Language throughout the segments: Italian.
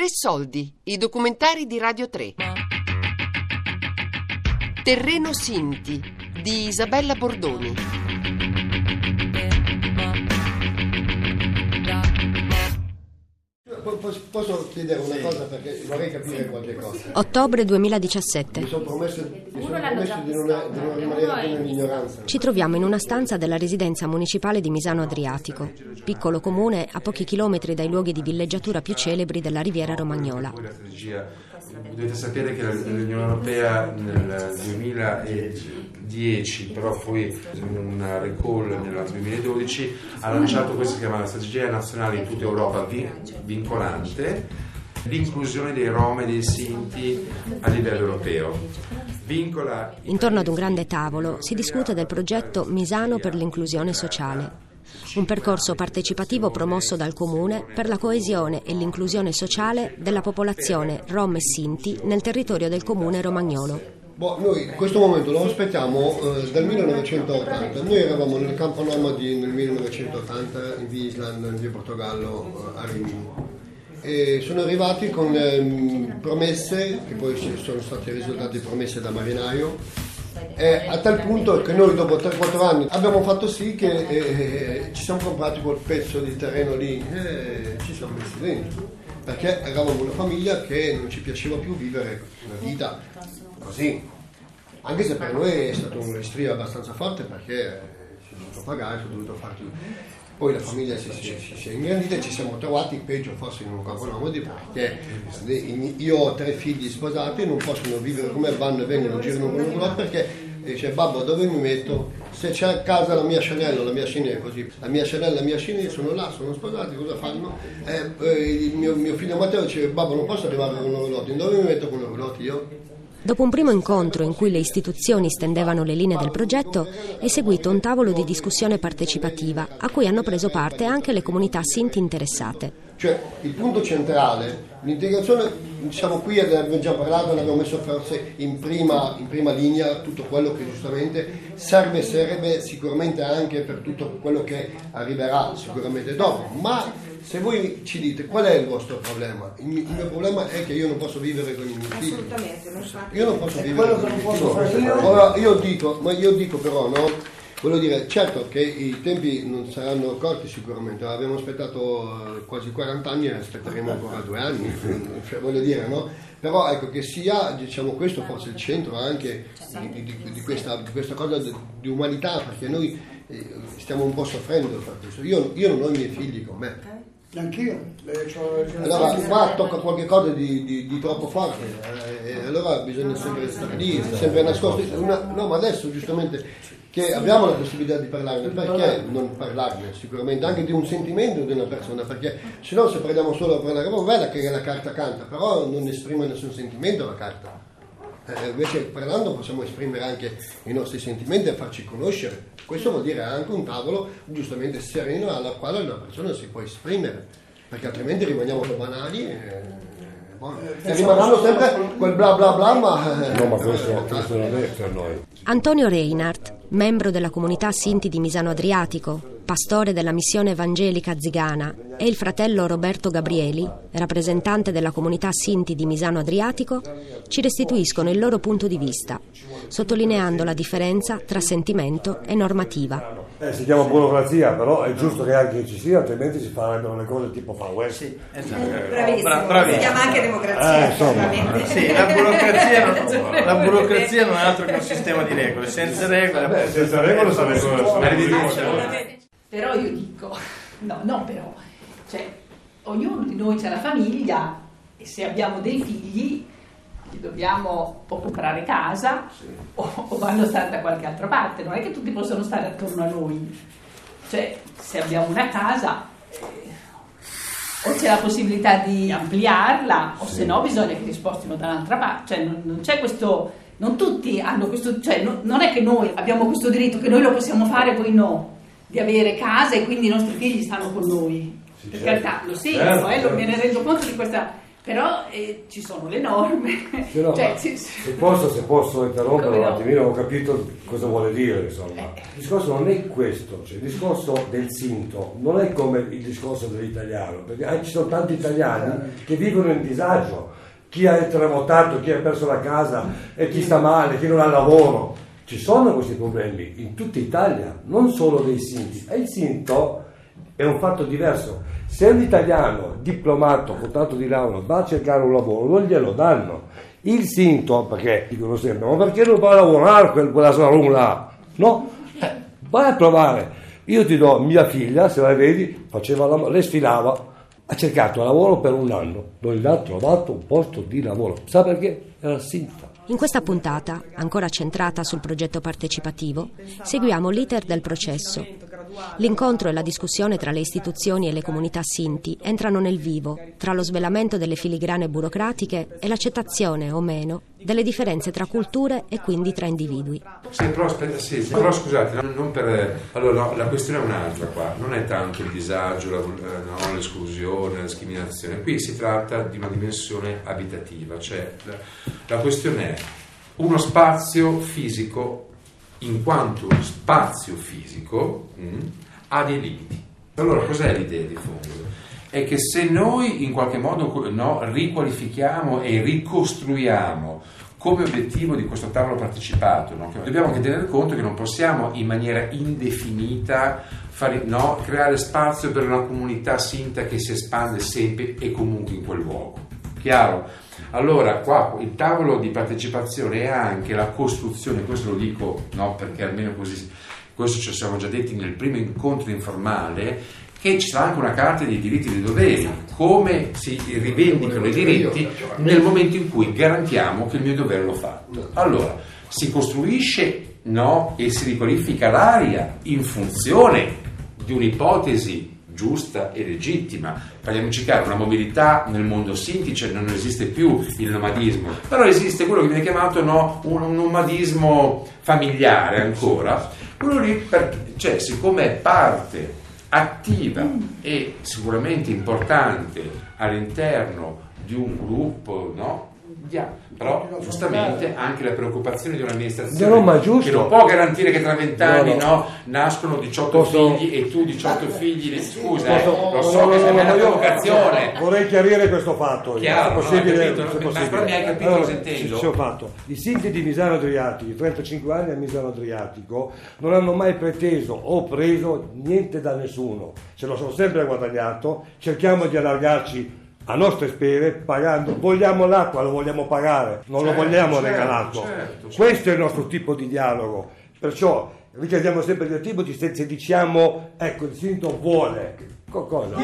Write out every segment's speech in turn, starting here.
Tre soldi, i documentari di Radio 3. Terreno Sinti di Isabella Bordoni. Posso chiedere una cosa perché vorrei capire qualche cosa. Ottobre 2017. Mi sono promesso, mi sono promesso di, non, di non rimanere più nell'ignoranza. Ci troviamo in una stanza della residenza municipale di Misano Adriatico, piccolo comune a pochi chilometri dai luoghi di villeggiatura più celebri della riviera romagnola. Dovete sapere che l'Unione Europea nel 2010, però poi in un recall nel 2012, ha lanciato questa che si chiama la strategia nazionale in tutta Europa vincolante, l'inclusione dei Rom e dei Sinti a livello europeo. Vincola... Intorno ad un grande tavolo si discute del progetto Misano per l'inclusione sociale un percorso partecipativo promosso dal Comune per la coesione e l'inclusione sociale della popolazione rom e sinti nel territorio del Comune romagnolo. Boh, noi questo momento lo aspettiamo eh, dal 1980. Noi eravamo nel campo nomadi nel 1980 in Island, in via Portogallo, eh, a Rimini. E sono arrivati con eh, promesse, che poi sono state risultate promesse da marinaio, eh, a tal punto che noi dopo 3-4 anni abbiamo fatto sì che eh, eh, ci siamo comprati quel pezzo di terreno lì e ci siamo messi dentro perché eravamo una famiglia che non ci piaceva più vivere una vita così. Anche se per noi è stato un restrio abbastanza forte perché si è dovuto pagare, si è dovuto fare tutto poi la famiglia si, si, si, si è ingrandita e ci siamo trovati peggio forse in un nomadi perché io ho tre figli sposati non possono vivere come vanno e vengono girano con un perché dice babbo dove mi metto? Se c'è a casa la mia o la mia Chanel così, la mia e la mia Chanel sono là, sono sposati, cosa fanno? Eh, eh, il mio, mio, figlio Matteo dice babbo non posso arrivare con un orologio, dove mi metto con un orologio io? Dopo un primo incontro in cui le istituzioni stendevano le linee del progetto, è seguito un tavolo di discussione partecipativa a cui hanno preso parte anche le comunità sinti interessate. Cioè, il punto centrale, l'integrazione, diciamo qui ne abbiamo già parlato, ne abbiamo messo forse in prima, in prima linea tutto quello che giustamente serve, serve sicuramente anche per tutto quello che arriverà sicuramente dopo, ma se voi ci dite qual è il vostro problema, il mio, il mio problema è che io non posso vivere con i miei figli. Assolutamente, non io non posso vivere con i miei figli. Ora, io dico, ma io dico però, no? Voglio dire, certo che i tempi non saranno corti sicuramente, abbiamo aspettato eh, quasi 40 anni e aspetteremo ancora due anni, cioè, voglio dire, no? Però ecco che sia, diciamo, questo forse il centro anche di, di, di, questa, di questa, cosa di, umanità, perché noi eh, stiamo un po' soffrendo per questo. Io, io non ho i miei figli con me. Anch'io. Allora qua tocca qualche cosa di, di, di troppo forte, eh, allora bisogna sempre stare lì, sempre nascosti. Una, no, ma adesso giustamente che abbiamo la possibilità di parlarne, perché non parlarne? Sicuramente anche di un sentimento di una persona, perché se no se prendiamo solo per la roba bella che la carta canta, però non esprime nessun sentimento la carta. Eh, invece parlando possiamo esprimere anche i nostri sentimenti e farci conoscere. Questo vuol dire anche un tavolo giustamente sereno alla quale una persona si può esprimere, perché altrimenti rimaniamo banali. E, e rimarranno sempre quel bla bla bla, ma... No, ma questo, questo non è per noi. Antonio Reinhardt, membro della comunità Sinti di Misano Adriatico, pastore della missione evangelica zigana, e il fratello Roberto Gabrieli, rappresentante della comunità Sinti di Misano Adriatico, ci restituiscono il loro punto di vista, sottolineando la differenza tra sentimento e normativa. Eh, si chiama burocrazia, però è giusto che anche ci sia, altrimenti si farebbero le cose tipo Far West. Sì, esatto. eh, bravissimo. Bra- bravissimo. Si chiama anche democrazia. Eh. Sì, la burocrazia, non, la burocrazia non è altro che un sistema di regole. Senza regole, Beh, senza regole sarebbe Però io dico, no, no però, cioè, ognuno di noi ha la famiglia e se abbiamo dei figli gli dobbiamo o comprare casa sì. o, o, vanno a stare da qualche altra parte, non è che tutti possono stare attorno a noi. Cioè, se abbiamo una casa eh, o c'è la possibilità di ampliarla o sì. se no bisogna che li spostino da un'altra parte, cioè non, non c'è questo, non tutti hanno questo, cioè no, non è che noi abbiamo questo diritto, che noi lo possiamo fare e poi no, di avere casa e quindi i nostri figli stanno con noi. Sì, per certo. carità, lo sento, certo, eh, certo. me ne rendo conto di questa però eh, ci sono le norme. Sì, no, Cioè, sì, se, posso, se posso interrompere un no? attimino, ho capito cosa vuole dire, insomma. Eh. Il discorso non è questo, cioè il discorso del sinto non è come il discorso dell'italiano, perché anche ci sono tanti italiani che vivono in disagio, chi ha il terremotato, chi ha perso la casa e chi sta male, chi non ha lavoro. Ci sono questi problemi in tutta Italia, non solo dei sinti. E il sinto è un fatto diverso. Se un italiano diplomato, contratto di laurea, va a cercare un lavoro, non glielo danno. Il sinto, perché dicono sempre, ma perché non va a lavorare quel- quella salone là? No, Eh, vai a provare. Io ti do mia figlia, se la vedi, faceva la, lei sfilava, ha cercato lavoro per un anno, non gli ha trovato un posto di lavoro. Sa perché? Era sinta. In questa puntata, ancora centrata sul progetto partecipativo, seguiamo l'iter del processo. L'incontro e la discussione tra le istituzioni e le comunità sinti entrano nel vivo, tra lo svelamento delle filigrane burocratiche e l'accettazione o meno delle differenze tra culture e quindi tra individui. Sì, però, aspetta, sì, però scusate, non, non per, allora, no, la questione è un'altra qua, non è tanto il disagio, la- eh, no, l'esclusione, la discriminazione, qui si tratta di una dimensione abitativa, cioè la, la questione è uno spazio fisico in quanto spazio fisico mh, ha dei limiti. Allora cos'è l'idea di fondo? È che se noi in qualche modo no, riqualifichiamo e ricostruiamo come obiettivo di questo tavolo partecipato, no? dobbiamo anche tenere conto che non possiamo in maniera indefinita fare- no, creare spazio per una comunità sinta che si espande sempre e comunque in quel luogo. Chiaro? Allora, qua il tavolo di partecipazione è anche la costruzione, questo lo dico no, perché almeno così, questo ci siamo già detti nel primo incontro informale, che ci sarà anche una carta dei diritti e dei doveri, come si rivendicano i diritti nel momento in cui garantiamo che il mio dovere l'ho fatto. Allora, si costruisce no, e si riqualifica l'area in funzione di un'ipotesi giusta e legittima. Parliamoci chiaro, una mobilità nel mondo sinti, cioè non esiste più il nomadismo, però esiste quello che viene chiamato no, un, nomadismo familiare ancora. Quello lì, cioè, siccome è parte attiva e sicuramente importante all'interno di un gruppo, no? Dia- Però giustamente anche la preoccupazione di un'amministrazione No, no, che non può garantire che tra vent'anni No, no. no, nascono 18 Posso- figli e tu 18 figli, scusa, eh, Posso- lo so che sei una io provocazione. Vorrei chiarire questo fatto. Chiaro, se no, possibile, ho capito, se ma possibile. hai capito cosa intendo? Sì, ho fatto. I sinti di Misano Adriatico, 35 anni a Misano Adriatico, non hanno mai preteso o preso niente da nessuno. Ce lo sono sempre guadagnato. Cerchiamo di allargarci a nostre spese pagando. Vogliamo l'acqua, lo vogliamo pagare, non Certo, lo vogliamo certo, regalato. certo, certo. Questo è il nostro tipo di dialogo. Perciò richiediamo sempre il tipo di se se diciamo ecco il sindaco vuole co- cosa?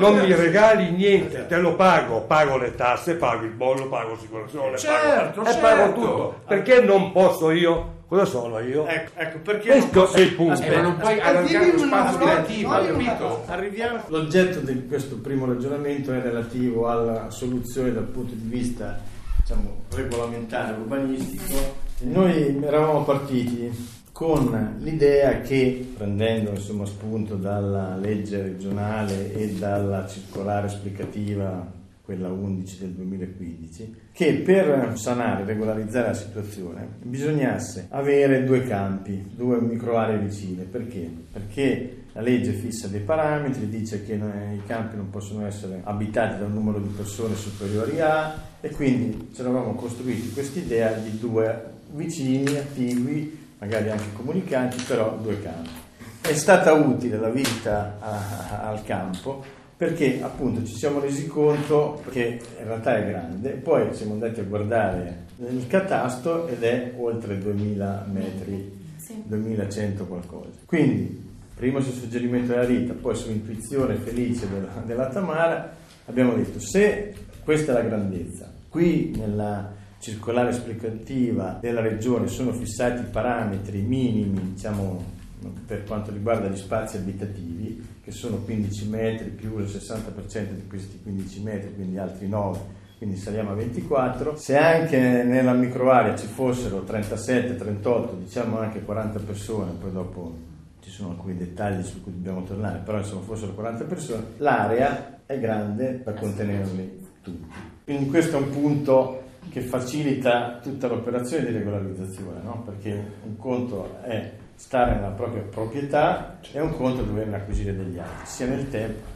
non mi regali niente, te lo pago, pago le tasse, pago il bollo, pago l'assicurazione, Certo, pago, e pago certo. tutto. Perché non posso io? Cosa sono io? Ecco, ecco perché Questo posso- è il punto. Eh, ma non puoi allargare lo spazio creativo, capito? Arriviamo. L'oggetto di questo primo ragionamento è relativo alla soluzione dal punto di vista diciamo, regolamentare, urbanistico. Noi eravamo partiti con l'idea che, prendendo insomma, spunto dalla legge regionale e dalla circolare esplicativa, quella 11 del 2015, che per sanare, regolarizzare la situazione bisognasse avere due campi, due microaree vicine. Perché? Perché la legge fissa dei parametri, dice che i campi non possono essere abitati da un numero di persone superiori a e quindi ci eravamo costruiti quest'idea di due vicini, attigui, magari anche comunicanti, però due campi. È stata utile la visita a- al campo perché appunto ci siamo resi conto che in realtà è grande, poi siamo andati a guardare il catasto ed è oltre 2000 metri, 2100 qualcosa. Quindi, prima sul suggerimento della Rita, poi su intuizione felice della, della Tamara, abbiamo detto se questa è la grandezza, qui nella circolare esplicativa della regione sono fissati i parametri minimi, diciamo, per quanto riguarda gli spazi abitativi, che sono 15 metri più il 60% di questi 15 metri, quindi altri 9, quindi saliamo a 24. Se anche nella microarea ci fossero 37, 38, diciamo anche 40 persone, poi dopo ci sono alcuni dettagli su cui dobbiamo tornare, però insomma fossero 40 persone, l'area è grande per contenerli tutti. Quindi questo è un punto che facilita tutta l'operazione di regolarizzazione, no? perché un conto è stare nella propria proprietà e un conto è doverne acquisire degli altri, sia nel tempo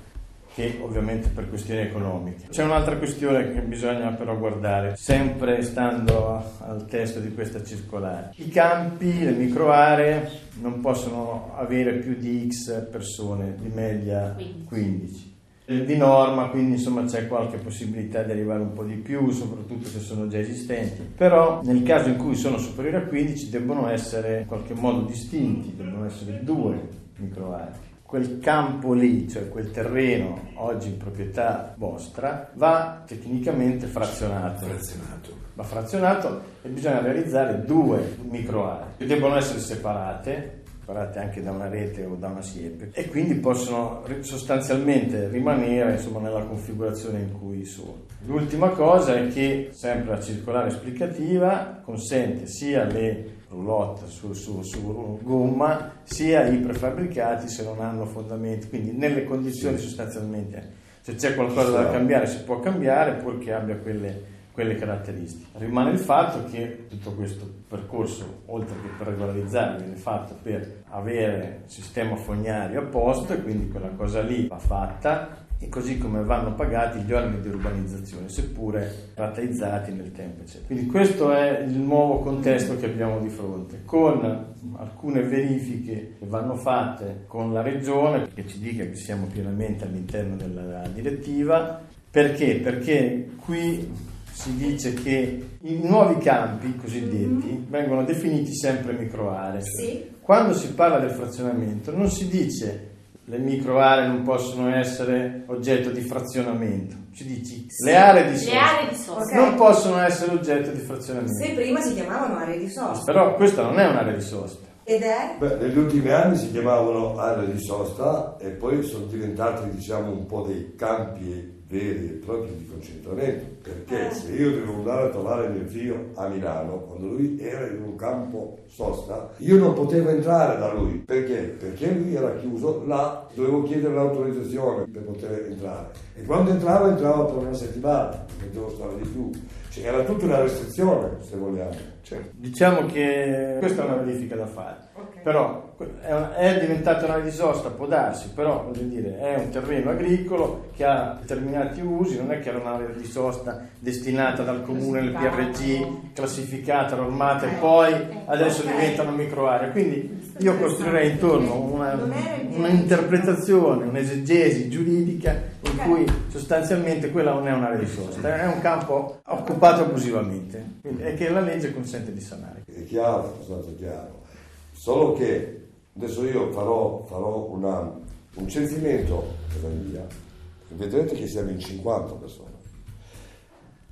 che ovviamente per questioni economiche. C'è un'altra questione che bisogna però guardare, sempre stando al testo di questa circolare. I campi, le microaree non possono avere più di X persone, di media 15 di norma, quindi insomma c'è qualche possibilità di arrivare un po' di più, soprattutto se sono già esistenti. Però nel caso in cui sono superiori a 15 debbono essere in qualche modo distinti, debbono essere due microaree quel campo lì, cioè quel terreno oggi in proprietà vostra, va tecnicamente frazionato. frazionato. Va frazionato e bisogna realizzare due microaree che devono essere separate, separate anche da una rete o da una siepe, e quindi possono sostanzialmente rimanere insomma, nella configurazione in cui sono. L'ultima cosa è che sempre la circolare esplicativa consente sia le roulotte su, su, su, gomma sia i prefabbricati se non hanno fondamenti. Quindi nelle condizioni sostanzialmente se c'è qualcosa da cambiare si può cambiare purché abbia quelle, quelle, caratteristiche rimane il fatto che tutto questo percorso oltre che per regolarizzare viene fatto per avere il sistema fognario a posto e quindi quella cosa lì va fatta e così come vanno pagati gli oneri di urbanizzazione, seppure rateizzati nel tempo. Eccetera. Quindi questo è il nuovo contesto che abbiamo di fronte, con alcune verifiche che vanno fatte con la Regione, che ci dica che siamo pienamente all'interno della direttiva. Perché? Perché qui si dice che i nuovi campi cosiddetti vengono definiti sempre microaree. Sì. Quando si parla del frazionamento non si dice le micro aree non possono essere oggetto di frazionamento. Ci dici, Sì, le aree di le sosta, aree di sosta. non possono essere oggetto di frazionamento. Se prima si chiamavano aree di sosta. Però questa non è un'area di sosta. Ed è? Beh, negli ultimi anni si chiamavano aree di sosta e poi sono diventati diciamo un po' dei campi veri e propri di concentramento perché Eh. se io devo andare a trovare mio zio a Milano quando lui era in un campo sosta io non potevo entrare da lui perché? perché lui era chiuso là dovevo chiedere l'autorizzazione per poter entrare e quando entravo entravo per una settimana non potevo stare di più cioè, era tutta una restrizione se vogliamo. Cioè, Diciamo che questa è una verifica da fare. Però è, una- è diventata un'area di sosta, può darsi, però voglio dire, è un terreno agricolo che ha determinati usi, non è che era un'area di sosta destinata dal comune nel PRG, classificata, normata e poi adesso diventano microaree. Quindi io costruirei intorno una, un'interpretazione, un'esegesi giuridica in cui sostanzialmente quella non è un'area di sosta, è un campo occupato abusivamente e che la legge consente di sanare. è chiaro, è abbastanza chiaro. Solo che adesso io farò, farò una- un censimento casa mia e vedrete che siamo in 50 persone.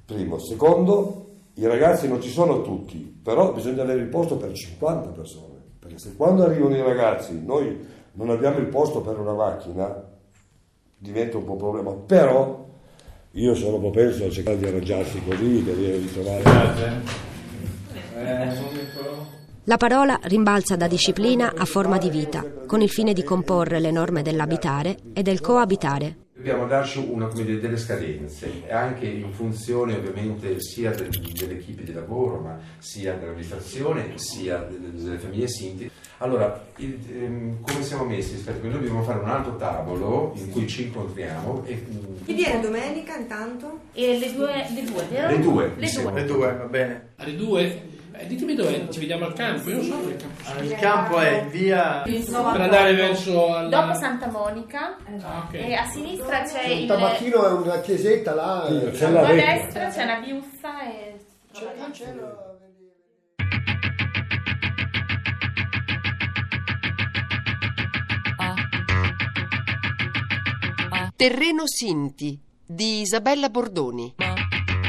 Primo. Secondo, i ragazzi non ci sono tutti, però bisogna avere il posto per 50 persone. Perché se quando arrivano i ragazzi noi non abbiamo il posto per una macchina, diventa un po' un problema. Però io sono propenso a cercare di arrangiarsi così, di trovare... La parola rimbalza da disciplina a forma di vita, con il fine di comporre le norme dell'abitare e del coabitare. Dobbiamo darci una, come dire, delle scadenze, anche in funzione ovviamente sia del- dell'equipe di lavoro, ma sia dell'amministrazione, sia delle, delle famiglie Sinti. Allora, il- ehm, come siamo messi rispetto a questo? Noi dobbiamo fare un altro tavolo in cui ci incontriamo e mm, Chi viene domenica intanto? E le due, le due, vero? Le due, Le due. Le due, va bene. Alle due? Eh, ditemi dove ci vediamo al campo, io non so dove è il campo. Ah, Il campo è in via Per andare verso al... Dopo Santa Monica Ah, ok. e a sinistra c'è Il il... tabacchino è una chiesetta là. eh, C'è A la rete. destra c'è una viuzza e... Terreno Sinti di Isabella Bordoni.